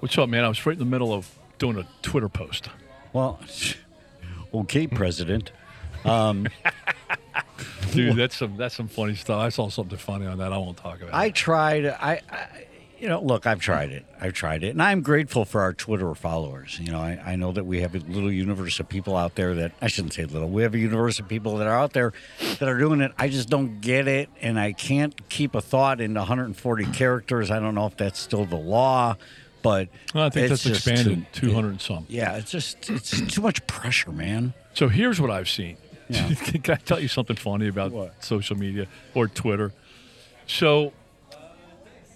What's up, man? I was right in the middle of doing a Twitter post. Well, okay, President. Um, Dude, that's some that's some funny stuff. I saw something funny on that. I won't talk about I it. tried. I, I, you know, look, I've tried it. I've tried it, and I'm grateful for our Twitter followers. You know, I, I know that we have a little universe of people out there that I shouldn't say little. We have a universe of people that are out there that are doing it. I just don't get it, and I can't keep a thought into 140 characters. I don't know if that's still the law, but Well, I think that's expanded too- 200 and some. Yeah, it's just it's too much pressure, man. So here's what I've seen. Yeah. Can I tell you something funny about What? social media or Twitter? So,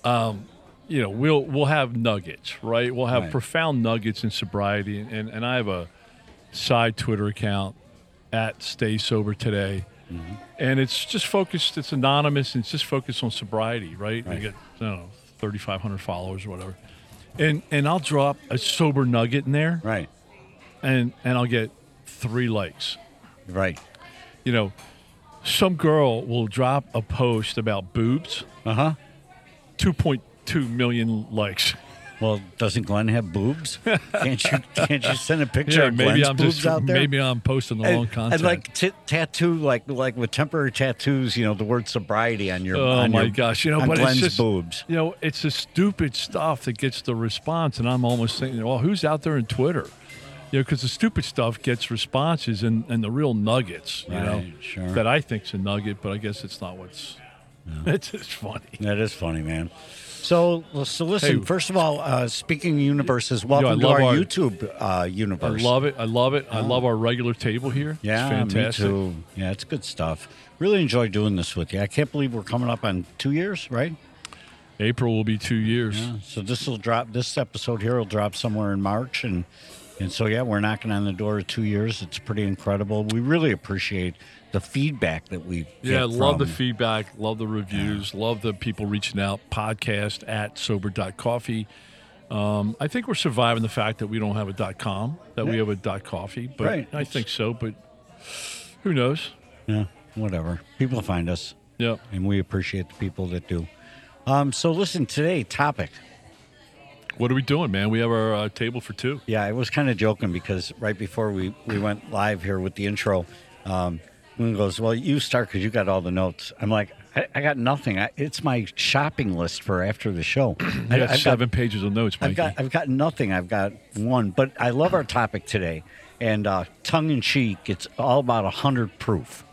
um, you know, we'll we'll have nuggets, right? We'll have Right. profound nuggets in sobriety, and, and I have a side Twitter account at Stay Sober Today, Mm-hmm. and it's just focused. It's anonymous. And it's just focused on sobriety, right? Right. We get I don't know 3,500 followers or whatever, and and I'll drop a sober nugget in there, Right, and and I'll get three likes right. you know, some girl will drop a post about boobs, Uh huh. 2.2 million likes. Well, doesn't Glenn have boobs? Can't you can't you send a picture Yeah, of maybe Glenn's I'm boobs just out there? maybe I'm posting the wrong content. and like t- tattoo, like like with temporary tattoos, you know, the word sobriety on your. oh on my your- gosh, you know, but Glenn's it's just boobs. You know, it's the stupid stuff that gets the response, and I'm almost thinking, well, who's out there in Twitter? You know, because the stupid stuff gets responses, and, and the real nuggets, you know, Right, sure. that I think's a nugget, but I guess it's not what's. It's just funny. That is funny, man. So, so listen. Hey. first of all, uh, speaking universes, welcome to love our, our- YouTube uh, universe. I love it. I love it. I love our regular table here. Yeah, it's fantastic. me too. Yeah, it's good stuff. Really enjoy doing this with you. I can't believe we're coming up on two years, right? April will be two years. Yeah. So this will drop. This episode here will drop somewhere in March, and and so yeah, we're knocking on the door of two years. It's pretty incredible. We really appreciate the feedback that we Yeah, love the feedback, love the reviews, love the people reaching out. Podcast at sober.coffee. Um, I think we're surviving the fact that we don't have a dot com, that we have a dot coffee, but Right. I think so, but who knows? Yeah, whatever. People find us, yeah and we appreciate the people that do. Um, so listen, today topic. What are we doing, man? We have our uh, table for two. Yeah, I was kind of joking because right before we, we went live here with the intro, um, Moon goes, "Well, you start because you got all the notes." I'm like, "I, I got nothing. I, it's my shopping list for after the show. I got I've seven pages of notes, Mikey. I've got I've got nothing. I've got one, but I love our topic today, and uh, tongue in cheek. It's all about a hundred proof.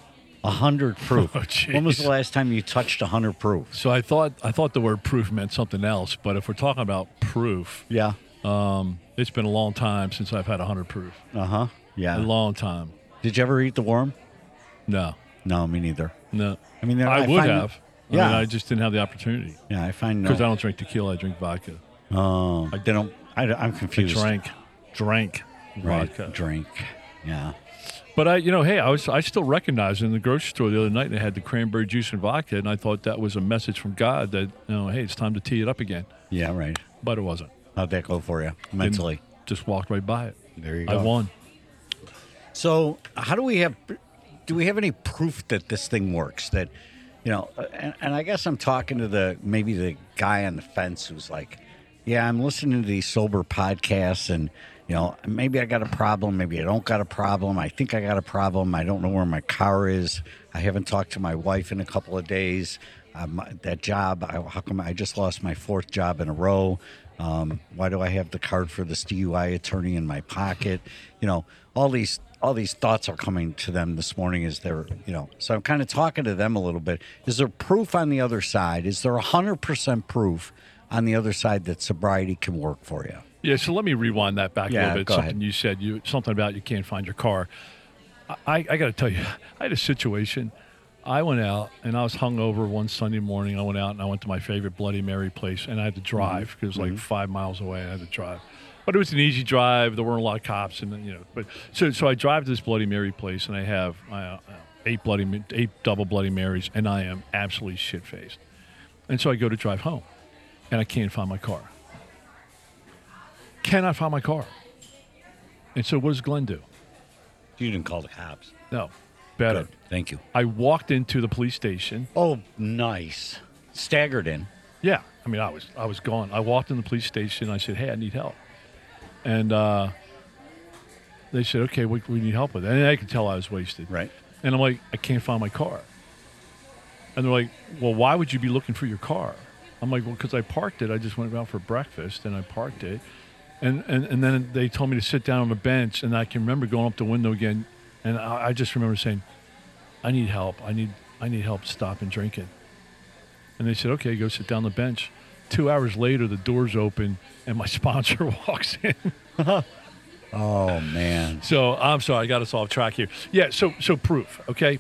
A hundred proof. Oh, when was the last time you touched a hundred proof? so I thought I thought the word proof meant something else, but if we're talking about proof, Yeah. um, it's been a long time since I've had a hundred proof. Uh huh. Yeah. A long time. Did you ever eat the worm? No, No, me neither. no. I mean, there- I, I would find- have. I Yeah. mean, I just didn't have the opportunity Yeah, I find no. because I don't drink tequila. I drink vodka. Oh, I don't. I, am I confused. drank, drank Right. vodka. Drink. Yeah. But I, you know, hey, I was I still recognized in the grocery store the other night they had the cranberry juice and vodka, and I thought that was a message from God that you know, hey, it's time to tee it up again. Yeah. Right. But it wasn't. How'd that go for you mentally? Just walked right by it. There you go. I won. So, how do we have? Do we have any proof that this thing works? That you know, and, and I guess I'm talking to the maybe the guy on the fence who's like, "Yeah, I'm listening to these sober podcasts, and you know, maybe I got a problem, maybe I don't got a problem. I think I got a problem. I don't know where my car is. I haven't talked to my wife in a couple of days. Um, that job, I, how come I just lost my fourth job in a row? Um, why do I have the card for this DUI attorney in my pocket? You know, all these all these thoughts are coming to them this morning as they're, you know, so I'm kind of talking to them a little bit. Is there proof on the other side? Is there 100% proof on the other side that sobriety can work for you? Yeah, so let me rewind that back a little bit. go something ahead. you said, you something about you can't find your car. I, I got to tell you, I had a situation I went out and I was hungover one Sunday morning. I went out and I went to my favorite Bloody Mary place and I had to mm-hmm. drive because it was like mm-hmm. five miles away. I had to drive, but it was an easy drive. There weren't a lot of cops and you know. But so so I drive to this Bloody Mary place and I have uh, eight bloody eight double Bloody Marys and I am absolutely shit faced. And so I go to drive home and I can't find my car. Cannot find my car. And so what does Glenn do? You didn't call the cops. No, better. Good. Thank you. I walked into the police station. Oh, nice. Staggered in. Yeah, I mean, I was I was gone. I walked in the police station. I said, "Hey, I need help," and uh, they said, "Okay, what we need help with?" that." And I could tell I was wasted. Right. And I'm like, "I can't find my car." And they're like, "Well, why would you be looking for your car?" I'm like, "Well, because I parked it. I just went out for breakfast and I parked it." And, and and then they told me to sit down on a bench, and I can remember going up the window again, and I, I just remember saying, "I need help. I need I need help stopping drinking." And they said, okay, go sit down on the bench. Two hours later, the doors open and my sponsor walks in. Oh, man. So I'm sorry, I got us off track here. Yeah, so so proof, okay?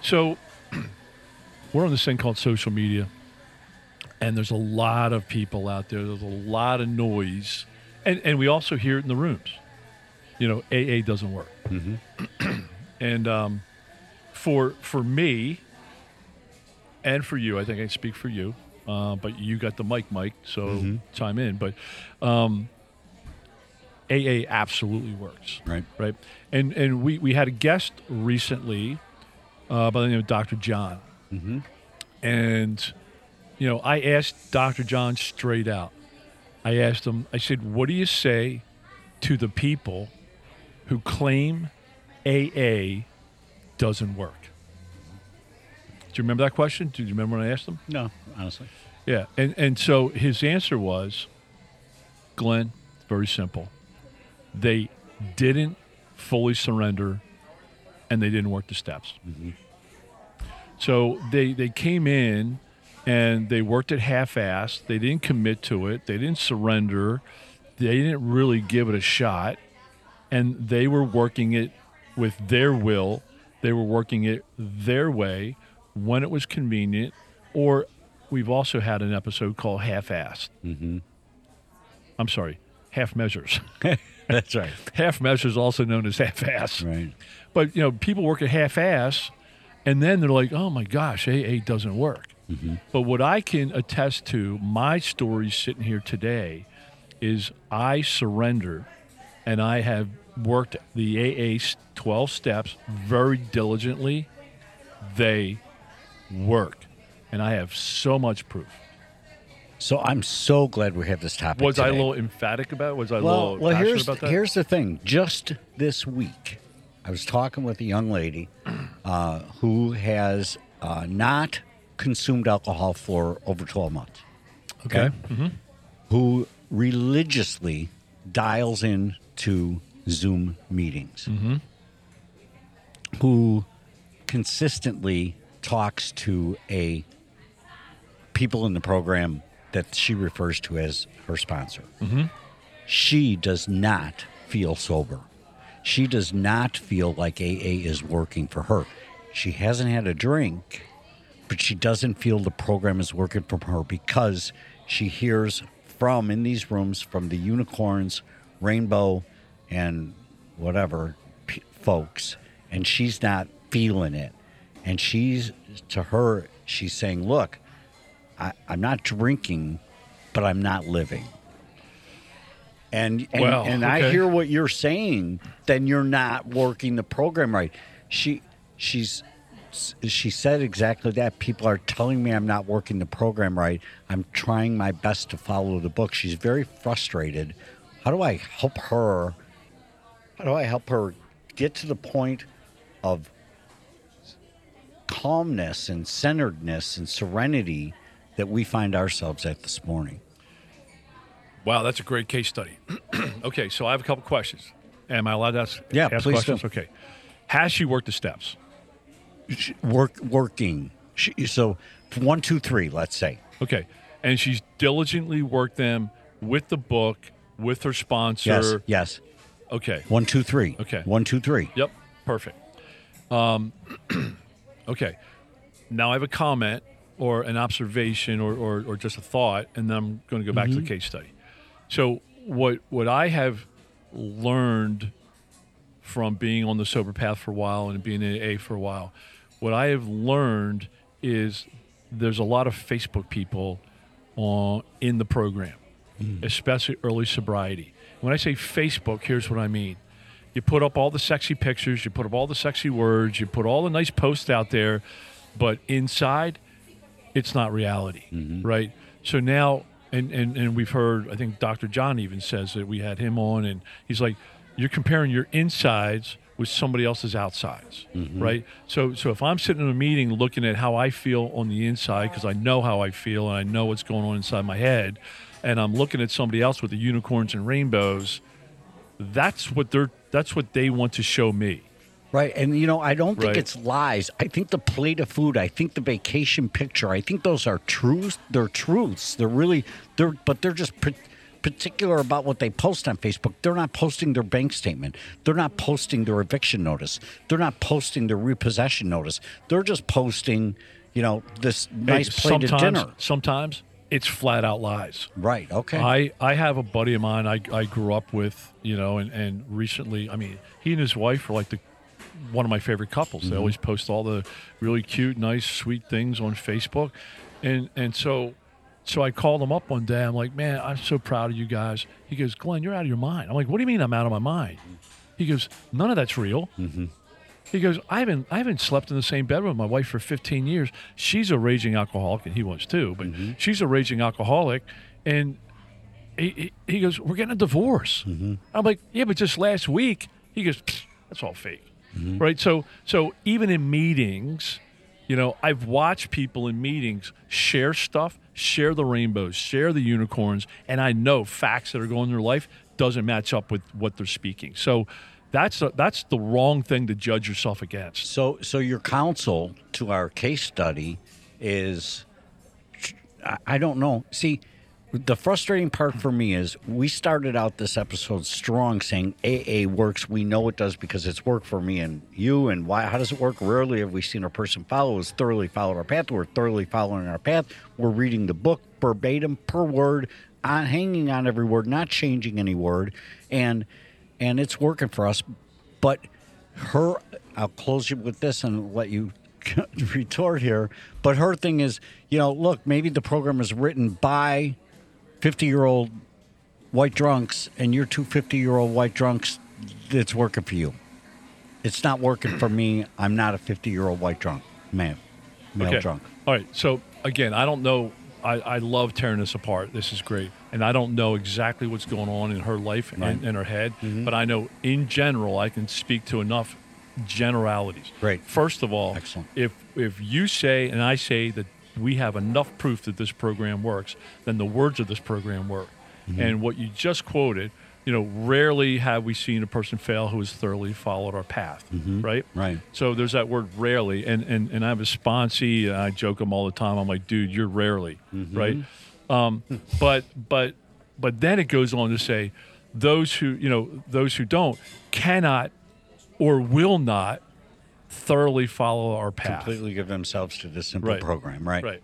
So we're on this thing called social media, and there's a lot of people out there. There's a lot of noise, and and we also hear it in the rooms. You know, AA doesn't work, and um, for for me, and for you, I think I speak for you, uh, but you got the mic, Mike, so chime in. But um, AA absolutely works Right. right? And and we we had a guest recently uh, by the name of Dr. John, mm-hmm. and you know I asked Dr. John straight out. I asked him. I said, "What do you say to the people who claim AA doesn't work?" Do you remember that question? Do you remember when I asked him? No, honestly. Yeah, and and so his answer was, Glenn, very simple. They didn't fully surrender, and they didn't work the steps. Mm-hmm. So they they came in, and they worked it half-assed. They didn't commit to it. They didn't surrender. They didn't really give it a shot, and they were working it with their will. They were working it their way when it was convenient, or we've also had an episode called half-assed. Mm-hmm. I'm sorry, half measures. That's right. half measures, also known as half-ass. Right. But you know, people work at half-ass, and then they're like, "Oh my gosh, AA doesn't work." But what I can attest to, my story sitting here today, is I surrender, and I have worked the AA 12 steps very diligently. They work, and I have so much proof. So I'm so glad we have this topic. Was I a little emphatic about? it? Was I a well, little well, passionate here's about that? here's the thing. Just this week, I was talking with a young lady uh, who has uh, not consumed alcohol for over 12 months. okay. Who religiously dials in to Zoom meetings. Who consistently talks to a people in the program that she refers to as her sponsor. Mm-hmm. She does not feel sober. She does not feel like AA is working for her. She hasn't had a drink, but she doesn't feel the program is working for her because she hears from in these rooms from the unicorns, rainbow, and whatever p- folks, and she's not feeling it. And she's to her, she's saying, "Look, I, I'm not drinking, but I'm not living." And and, Well, and I hear what you're saying. Then you're not working the program right. She she's she said exactly that. People are telling me I'm not working the program right. I'm trying my best to follow the book. She's very frustrated. How do I help her? How do I help her get to the point of calmness and centeredness and serenity that we find ourselves at this morning? Wow, that's a great case study. okay, so I have a couple questions. Am I allowed to ask, Yeah, ask please questions? do. Okay. Has she worked the steps? She- Work working. She, so one, two, three. Let's say. Okay. And she's diligently worked them with the book, with her sponsor. Yes. Yes. Okay. One, two, three. Okay. One, two, three. Yep. Perfect. Um, okay. now I have a comment or an observation or, or, or just a thought, and then I'm going to go back to the mm-hmm. case study. So what what I have learned from being on the sober path for a while and being in AA for a while, what I have learned is there's a lot of Facebook people on in the program, mm. especially early sobriety. When I say Facebook, here's what I mean. You put up all the sexy pictures, you put up all the sexy words, you put all the nice posts out there, but inside, it's not reality, mm-hmm. right? So now, and, and, and we've heard, I think Dr. John even says that we had him on, and he's like, you're comparing your insides with somebody else's outsides, mm-hmm. right? So, so if I'm sitting in a meeting looking at how I feel on the inside, because I know how I feel and I know what's going on inside my head, and I'm looking at somebody else with the unicorns and rainbows, that's what they're that's what they want to show me. Right. And, you know, I don't think Right. it's lies. I think the plate of food, I think the vacation picture, I think those are truths. They're truths. They're really, they're, but they're just pa- particular about what they post on Facebook. They're not posting their bank statement. They're not posting their eviction notice. They're not posting their repossession notice. They're just posting, you know, this nice Hey, plate of dinner. Sometimes it's flat out lies. Right. Okay. I, I have a buddy of mine I, I grew up with, you know, and, and recently, I mean, he and his wife are like the one of my favorite couples. They mm-hmm. always post all the really cute, nice, sweet things on Facebook, and and so so I called him up one day. I'm like, man, I'm so proud of you guys. He goes, Glenn, you're out of your mind. I'm like, what do you mean I'm out of my mind? He goes, none of that's real. Mm-hmm. He goes, I haven't I haven't slept in the same bedroom with my wife for 15 years. She's a raging alcoholic, and he was too. But mm-hmm. she's a raging alcoholic, and he, he, he goes, we're getting a divorce. Mm-hmm. I'm like, yeah, but just last week. He goes, that's all fake, mm-hmm. right? So so even in meetings, you know, I've watched people in meetings share stuff, share the rainbows, share the unicorns, and I know facts that are going in their life doesn't match up with what they're speaking. So that's a, that's the wrong thing to judge yourself against. So, so your counsel to our case study is, I, don't know. See, the frustrating part for me is we started out this episode strong, saying AA works. We know it does because it's worked for me and you. And why? How does it work? Rarely have we seen a person follow us thoroughly followed our path. We're thoroughly following our path. We're reading the book verbatim per word, on hanging on every word, not changing any word, and and it's working for us. But her I'll close you with this and let you retort here. But her thing is, you know, look, maybe the program is written by 50 year old white drunks and you're two 50 year old white drunks it's working for you. It's not working for me. I'm not a 50 year old white drunk man, male Okay. drunk. All right. So again, I don't know. I, I love tearing this apart. This is great, and I don't know exactly what's going on in her life Right. and in her head, mm-hmm. but I know in general I can speak to enough generalities. Great. First of all, Excellent. if if you say and I say that we have enough proof that this program works, then the words of this program work. Mm-hmm. And what you just quoted, you know, rarely have we seen a person fail who has thoroughly followed our path, right? Right. So there's that word rarely, and and, and I have a sponsee. And I joke him all the time. I'm like, dude, you're rarely, right? Um, but but but then it goes on to say, those who you know those who don't cannot or will not thoroughly follow our path. Completely give themselves to this simple Right. program, right? Right.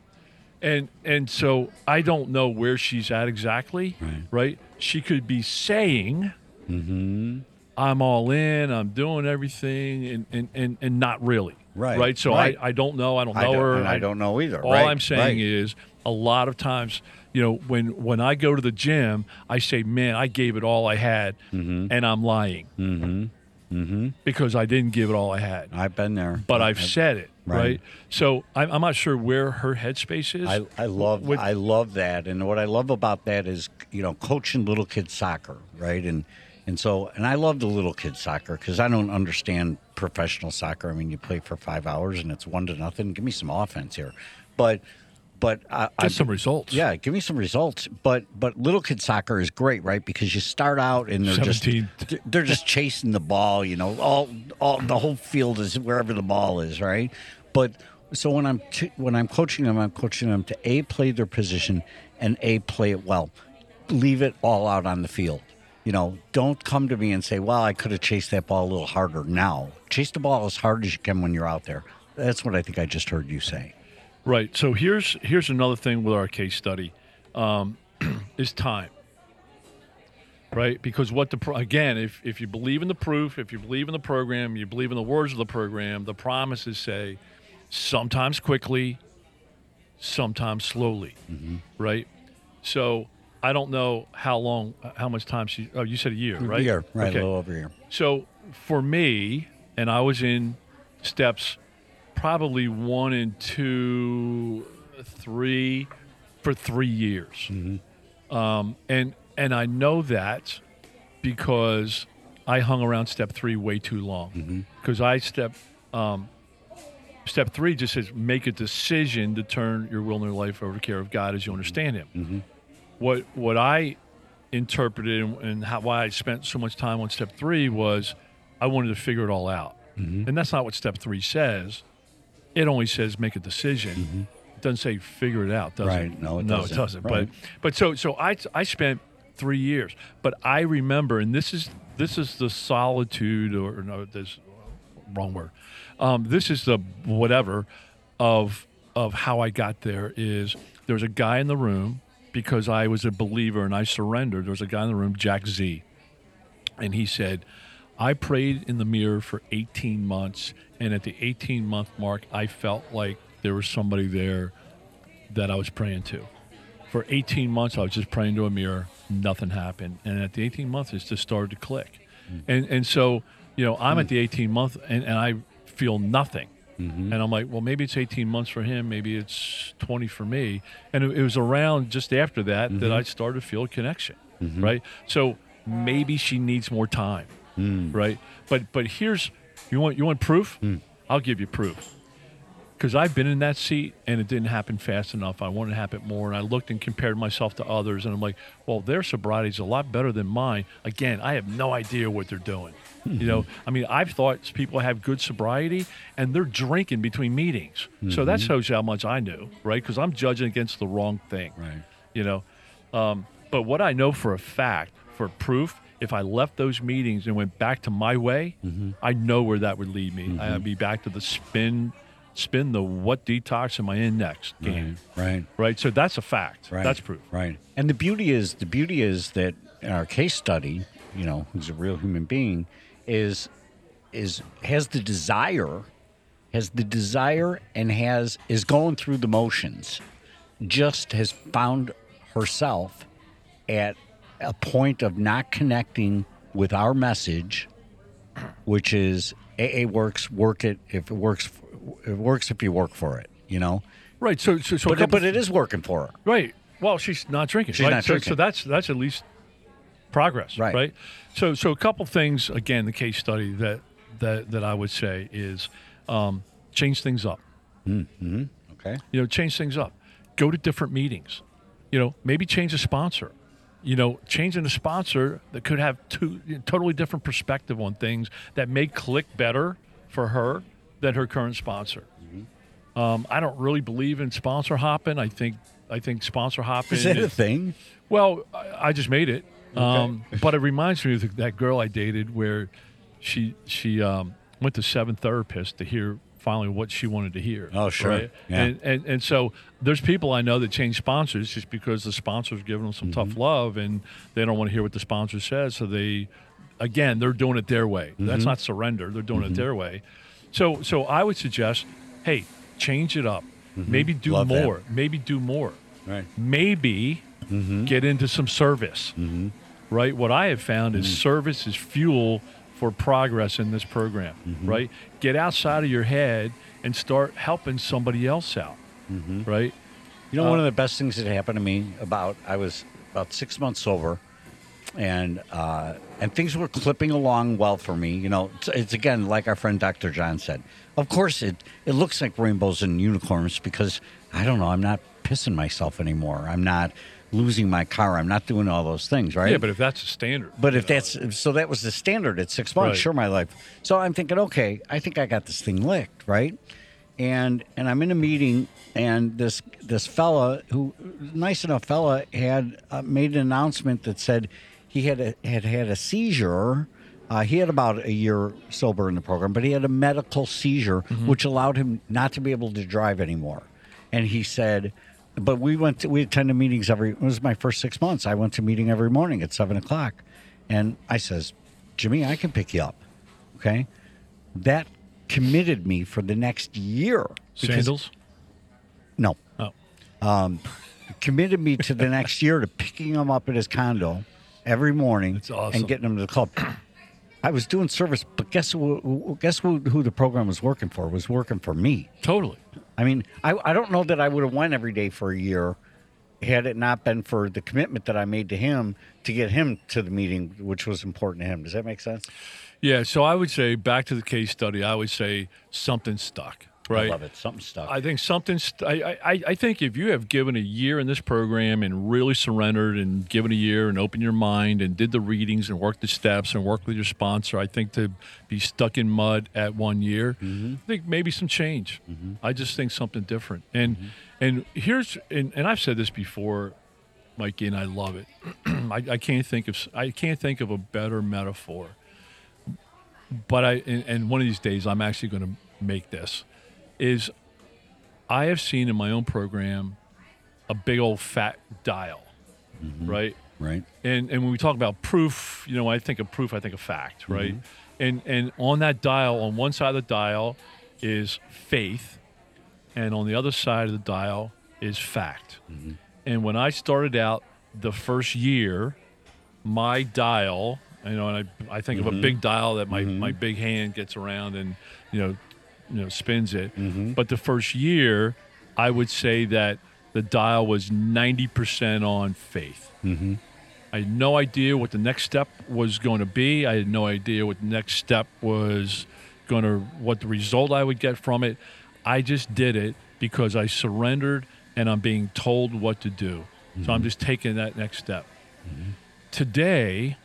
And and so I don't know where she's at exactly. Right. She could be saying, "I'm all in. I'm doing everything," and and and, and not really. Right. Right. So Right. I I don't know. I don't I know don't- her. and I don't know either. All Right. I'm saying Right. is a lot of times. You know, when when I go to the gym, I say, "Man, I gave it all I had," Mm-hmm. and I'm lying Mm-hmm. because I didn't give it all I had. I've been there. But I've said it, Right. right? So I'm, I'm not sure where her headspace is. I, I love With- I love that, and what I love about that is you know coaching little kids soccer, right? And and so and I love the little kids soccer because I don't understand professional soccer. I mean, you play for five hours and it's one to nothing. Give me some offense here, but but I, some results. Yeah, give me some results. But but little kid soccer is great, right? Because you start out and they're 17. just they're just chasing the ball. You know, all all the whole field is wherever the ball is, right? But so when I'm when I'm coaching them, I'm coaching them to a play their position and a play it well. Leave it all out on the field. You know, don't come to me and say, "Well, I could have chased that ball a little harder." Now, chase the ball as hard as you can when you're out there. That's what I think I just heard you say. Right. So here's here's another thing with our case study, um, is time. Right, because what the pro- again, if if you believe in the proof, if you believe in the program, you believe in the words of the program, the promises say, sometimes quickly, sometimes slowly. Right. So I don't know how long, how much time she. Oh, you said a year, right? Year, right? Okay. A little over a year. So for me, and I was in steps probably one and two, three for three years, um, and and I know that because I hung around step three way too long. Because I step um, step three just says make a decision to turn your will and your life over to care of God as you understand Him. Mm-hmm. Mm-hmm. What what I interpreted and, and how, why I spent so much time on step three was I wanted to figure it all out. Mm-hmm. And that's not what step three says. It only says make a decision. It doesn't say figure it out, does it? Right. No, it no, doesn't. it doesn't. Right. But but so so I I spent three years, but I remember, and this is this is the solitude or no, this wrong word. Um, this is the whatever of of how I got there is there was a guy in the room because I was a believer and I surrendered. There was a guy in the room, Jack Z, and he said, I prayed in the mirror for 18 months, and at the 18 month mark, I felt like there was somebody there that I was praying to. For 18 months, I was just praying to a mirror. Nothing happened, and at the 18 months, it just started to click. And and so, you know, I'm at the 18 month, and, and I feel nothing. Mm-hmm. And I'm like, well, maybe it's 18 months for him, maybe it's 20 for me. And it, it was around just after that that mm-hmm. I started to feel a connection, mm-hmm. right? So maybe she needs more time, mm. right? But but here's you want you want proof? Mm. I'll give you proof because I've been in that seat and it didn't happen fast enough. I wanted to happen more, and I looked and compared myself to others, and I'm like, well, their sobriety is a lot better than mine. Again, I have no idea what they're doing. You know, mm-hmm. I mean, I've thought people have good sobriety and they're drinking between meetings, so that mm-hmm. shows you how much I knew, right? Because I'm judging against the wrong thing, Right. You know, um, but what I know for a fact, for proof, if I left those meetings and went back to my way, mm-hmm. I know where that would lead me. I'd be back to the spin, spin the what detox am I in my index game, Right. right? So that's a fact. Right. That's proof. Right. And the beauty is the beauty is that in our case study, you know, who's a real human being, is is has the desire, has the desire and has is going through the motions, just has found herself at a point of not connecting with our message, which is AA works, work it if it works it works if you work for it, you know? Right. So, so, so But, but it is working for her. Right. Well, she's not drinking. She's right? not so, drinking. So that's that's at least progress. Right. Right. So so a couple things again, the case study that that that I would say is um, change things up. Mm-hmm. Okay. You know, change things up. Go to different meetings. You know, maybe change a sponsor. You know, changing a sponsor that could have two totally different perspective on things that may click better for her than her current sponsor. Um, I don't really believe in sponsor hopping. I think I think sponsor hopping Is that a thing? well, I, I just made it. Um, but it reminds me of that girl I dated where she she um, went to seven therapists to hear finally what she wanted to hear. Oh, sure. right? Yeah. And, and and so there's people I know that change sponsors just because the sponsor's giving them some Mm-hmm. tough love and they don't want to hear what the sponsor says. So they, again, they're doing it their way. Mm-hmm. That's not surrender. They're doing it their way. So so I would suggest, hey, change it up. Maybe do Mm-hmm. Love that. more. Maybe do more Right. maybe get into some service. Right? What I have found is service is fuel for progress in this program. Right? Get outside of your head and start helping somebody else out. Right? You know, Uh, one of the best things that happened to me about I was about six months sober, and uh, and things were clipping along well for me. You know, it's, it's again like our friend Dr. John said. Of course, it it looks like rainbows and unicorns because I don't know. I'm not pissing myself anymore. I'm not losing my car. I'm not doing all those things. Right? Yeah, but if that's the standard. But if that's so, that was the standard at six months. Right. Sure, my life. So I'm thinking, okay, I think I got this thing licked, right? And and I'm in a meeting, and this this fella who nice enough fella had uh, made an announcement that said he had a, had had a seizure. Uh, he had about a year sober in the program, but he had a medical seizure, which allowed him not to be able to drive anymore. and he said, "But we went to we attended meetings every. It was my first six months. I went to meeting every morning at seven o'clock, and I says, Jimmy, I can pick you up. Okay, that committed me for the next year. because- Sandals? No, Oh. committed me to the next year to picking him up at his condo every morning That's awesome. and getting him to the club. I was doing service, but guess who? Guess who, who the program was working for? It was working for me. Totally. I mean, I, I don't know that I would have went every day for a year had it not been for the commitment that I made to him to get him to the meeting, which was important to him. Does that make sense? Yeah, so I would say back to the case study, I would say something stuck, right? I love it. Something stuck. I think something. St- I, I I think if you have given a year in this program and really surrendered and given a year and opened your mind and did the readings and worked the steps and worked with your sponsor, I think to be stuck in mud at one year, mm-hmm. I think maybe some change. Mm-hmm. I just think something different. And mm-hmm. and here's and, and I've said this before, Mikey, and I love it. I, I can't think of I can't think of a better metaphor. But I and, and one of these days I'm actually going to make this is I have seen in my own program a big old fat dial, mm-hmm. right? right. And and when we talk about proof, you know, I think of proof, I think of fact, mm-hmm. right? And and on that dial, on one side of the dial is faith, and on the other side of the dial is fact. Mm-hmm. And when I started out the first year, my dial, you know, and I, I think of a big dial that my, my big hand gets around and, you know, you know, spins it. Mm-hmm. But the first year, I would say that the dial was 90% on faith. Mm-hmm. I had no idea what the next step was going to be. I had no idea what the next step was going to, what the result I would get from it. I just did it because I surrendered and I'm being told what to do. So I'm mm-hmm. just taking that next step. Today,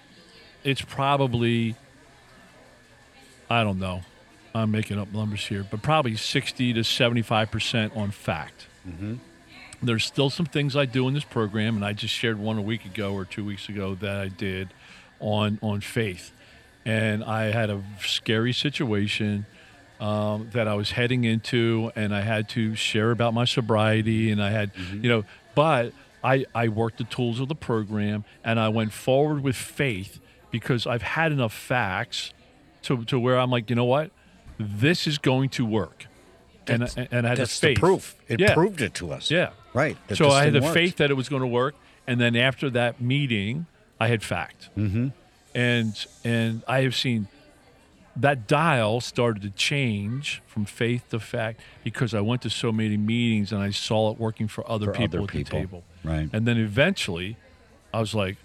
it's probably, I don't know, I'm making up numbers here, but probably 60 to 75% on fact. There's still some things I do in this program, and I just shared one a week ago or two weeks ago that I did on on faith. And I had a scary situation um, that I was heading into, and I had to share about my sobriety, and I had, you know, but I I worked the tools of the program, and I went forward with faith because I've had enough facts to to where I'm like, you know what, this is going to work. And, That's- and I had That's the faith. the proof. It Yeah. proved it to us. Yeah. Right. So I had the works. faith that it was going to work, and then after that meeting, I had fact. Mm-hmm. And and I have seen that dial started to change from faith to fact because I went to so many meetings and I saw it working for other For people other at people. the table. Right. And then eventually, I was like,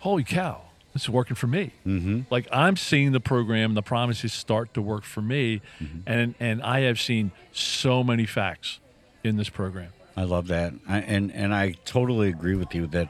"Holy cow, this is working for me!" Mm-hmm. Like I'm seeing the program, the promises start to work for me, Mm-hmm. and and I have seen so many facts in this program. I love that, I, and and I totally agree with you that.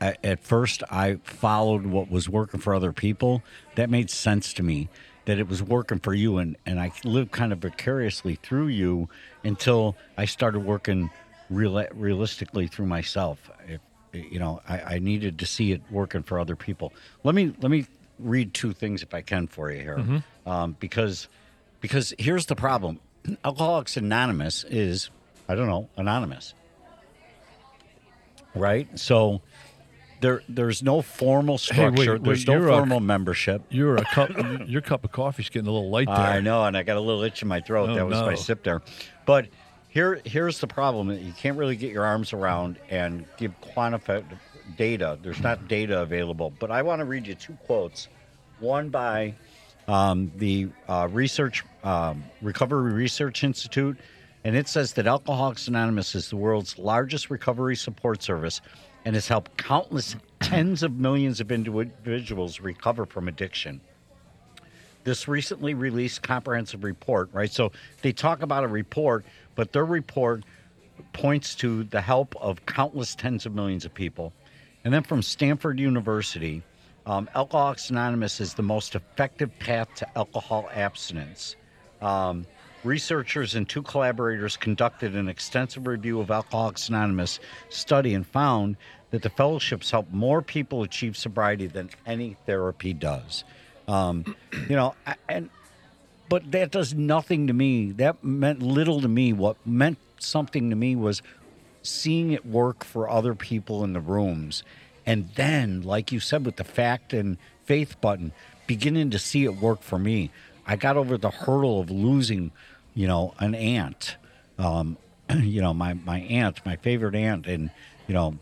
a- At first, I followed what was working for other people. That made sense to me. That it was working for you, and and I lived kind of vicariously through you until I started working real, realistically through myself. If, you know, I, I needed to see it working for other people. Let me let me read two things if I can for you here, um, because because here's the problem: Alcoholics Anonymous is I don't know anonymous, right? So there there's no formal Hey, wait, structure. wait, there's no you're a- formal membership. Your a cup, your cup of coffee's getting a little light there. I know, and I got a little itch in my throat. Oh, that was my no. sip there. But here, here's the problem: you can't really get your arms around and give quantified data. There's not data available. But I want to read you two quotes. One by um, the uh, research um, Recovery Research Institute, and it says that Alcoholics Anonymous is the world's largest recovery support service and has helped countless tens of millions of individuals recover from addiction this recently released comprehensive report, right? So they talk about a report, but their report points to the help of countless tens of millions of people. And then from Stanford University, um, Alcoholics Anonymous is the most effective path to alcohol abstinence. Um, researchers and two collaborators conducted an extensive review of Alcoholics Anonymous study and found that the fellowships help more people achieve sobriety than any therapy does. Um, you know, and but that does nothing to me. That meant little to me. What meant something to me was seeing it work for other people in the rooms. And then, like you said, with the fact and faith button, beginning to see it work for me. I got over the hurdle of losing, you know, an aunt. Um, you know, my, my aunt, my favorite aunt, and, you know,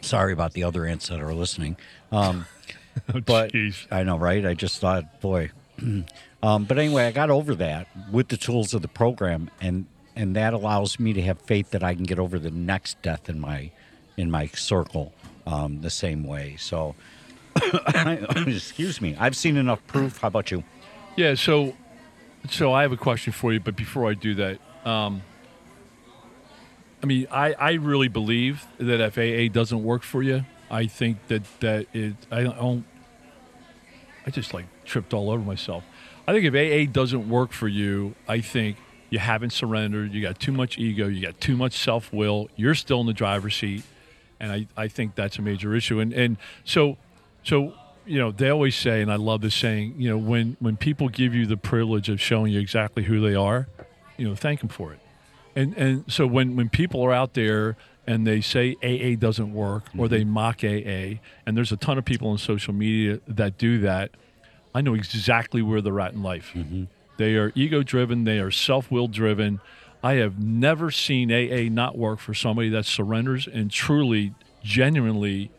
sorry about the other aunts that are listening. Um, but jeez. I know, right? I just thought, boy. um, but anyway, I got over that with the tools of the program, and and that allows me to have faith that I can get over the next death in my in my circle um, the same way. So, excuse me, I've seen enough proof. How about you? Yeah, so so I have a question for you, but before I do that, um, I mean, I, I really believe that if AA doesn't work for you, I think that that it I don't I just like tripped all over myself. I think if AA doesn't work for you, I think you haven't surrendered, you got too much ego, you got too much self will, you're still in the driver's seat. And I, I think that's a major issue. And and so so you know, they always say, and I love this saying, you know, when when people give you the privilege of showing you exactly who they are, you know, thank them for it. And and so when when people are out there and they say AA doesn't work or they mock AA, and there's a ton of people on social media that do that, I know exactly where they're at in life. They are ego driven, they are self will driven. I have never seen AA not work for somebody that surrenders and truly, genuinely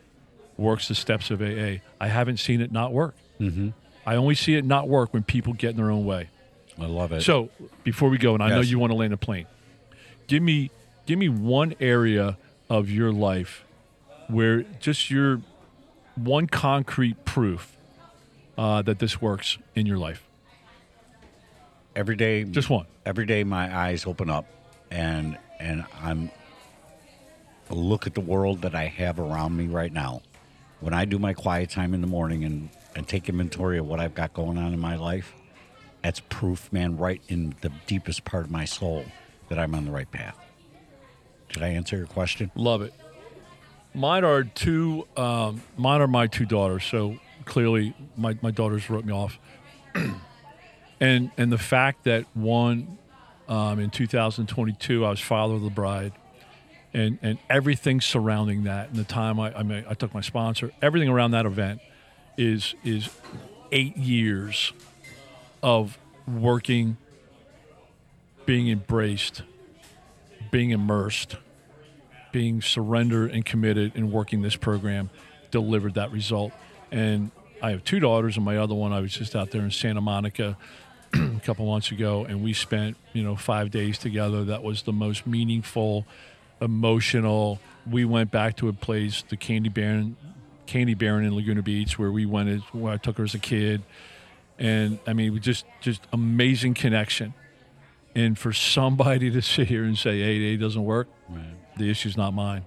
works the steps of AA. I haven't seen it not work. Mm-hmm. I only see it not work when people get in their own way. I love it. So before we go, and I know you want to land a plane, give me give me one area of your life where just your one concrete proof uh, that this works in your life. every day, Just one. every day my eyes open up and and I'm look at the world that I have around me right now. When I do my quiet time in the morning and, and take inventory of what I've got going on in my life, that's proof, man, right in the deepest part of my soul that I'm on the right path. Did I answer your question? Love it. Mine are two. Um, mine are my two daughters. So clearly, my, my daughters wrote me off. and and the fact that one um, in 2022 I was father of the bride, and and everything surrounding that, and the time I I, mean, I took my sponsor, everything around that event is is eight years of working, being embraced, being immersed being surrendered and committed and working this program delivered that result. And I have two daughters, and my other one, I was just out there in Santa Monica a couple months ago, and we spent, you know, five days together. That was the most meaningful, emotional. We went back to a place, the Candy Baron, Candy Baron in Laguna Beach, where we went, as, where I took her as a kid. And I mean, we just, just amazing connection. And for somebody to sit here and say, hey, it doesn't work, the issue's not mine.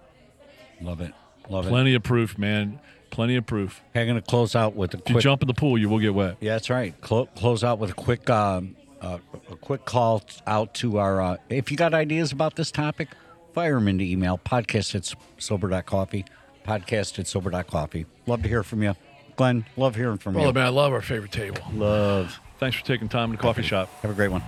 Love it. Love it. Plenty of proof, man. Plenty of proof. Hey, I'm going to close out with a If you jump in the pool, you will get wet. Yeah, that's right. Clo- close out with a quick, um, uh, a quick call out to our. Uh, if you got ideas about this topic, fire them into email podcast at sober.coffee. Podcast at sober.coffee. Love to hear from you, Glenn. Love hearing from Well, you. man, I love our favorite table. Love. Thanks for taking time in the coffee shop. Have a great one.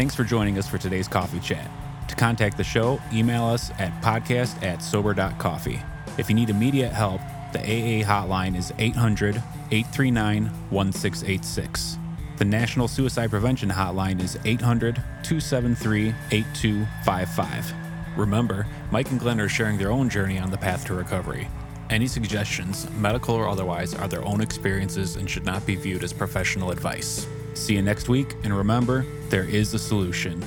Thanks for joining us for today's coffee chat. To contact the show, email us at podcast at sober.coffee. If you need immediate help, the AA hotline is 800 839 1686. The National Suicide Prevention Hotline is 800 273 8255. Remember, Mike and Glenn are sharing their own journey on the path to recovery. Any suggestions, medical or otherwise, are their own experiences and should not be viewed as professional advice. See you next week, and remember, there is a solution.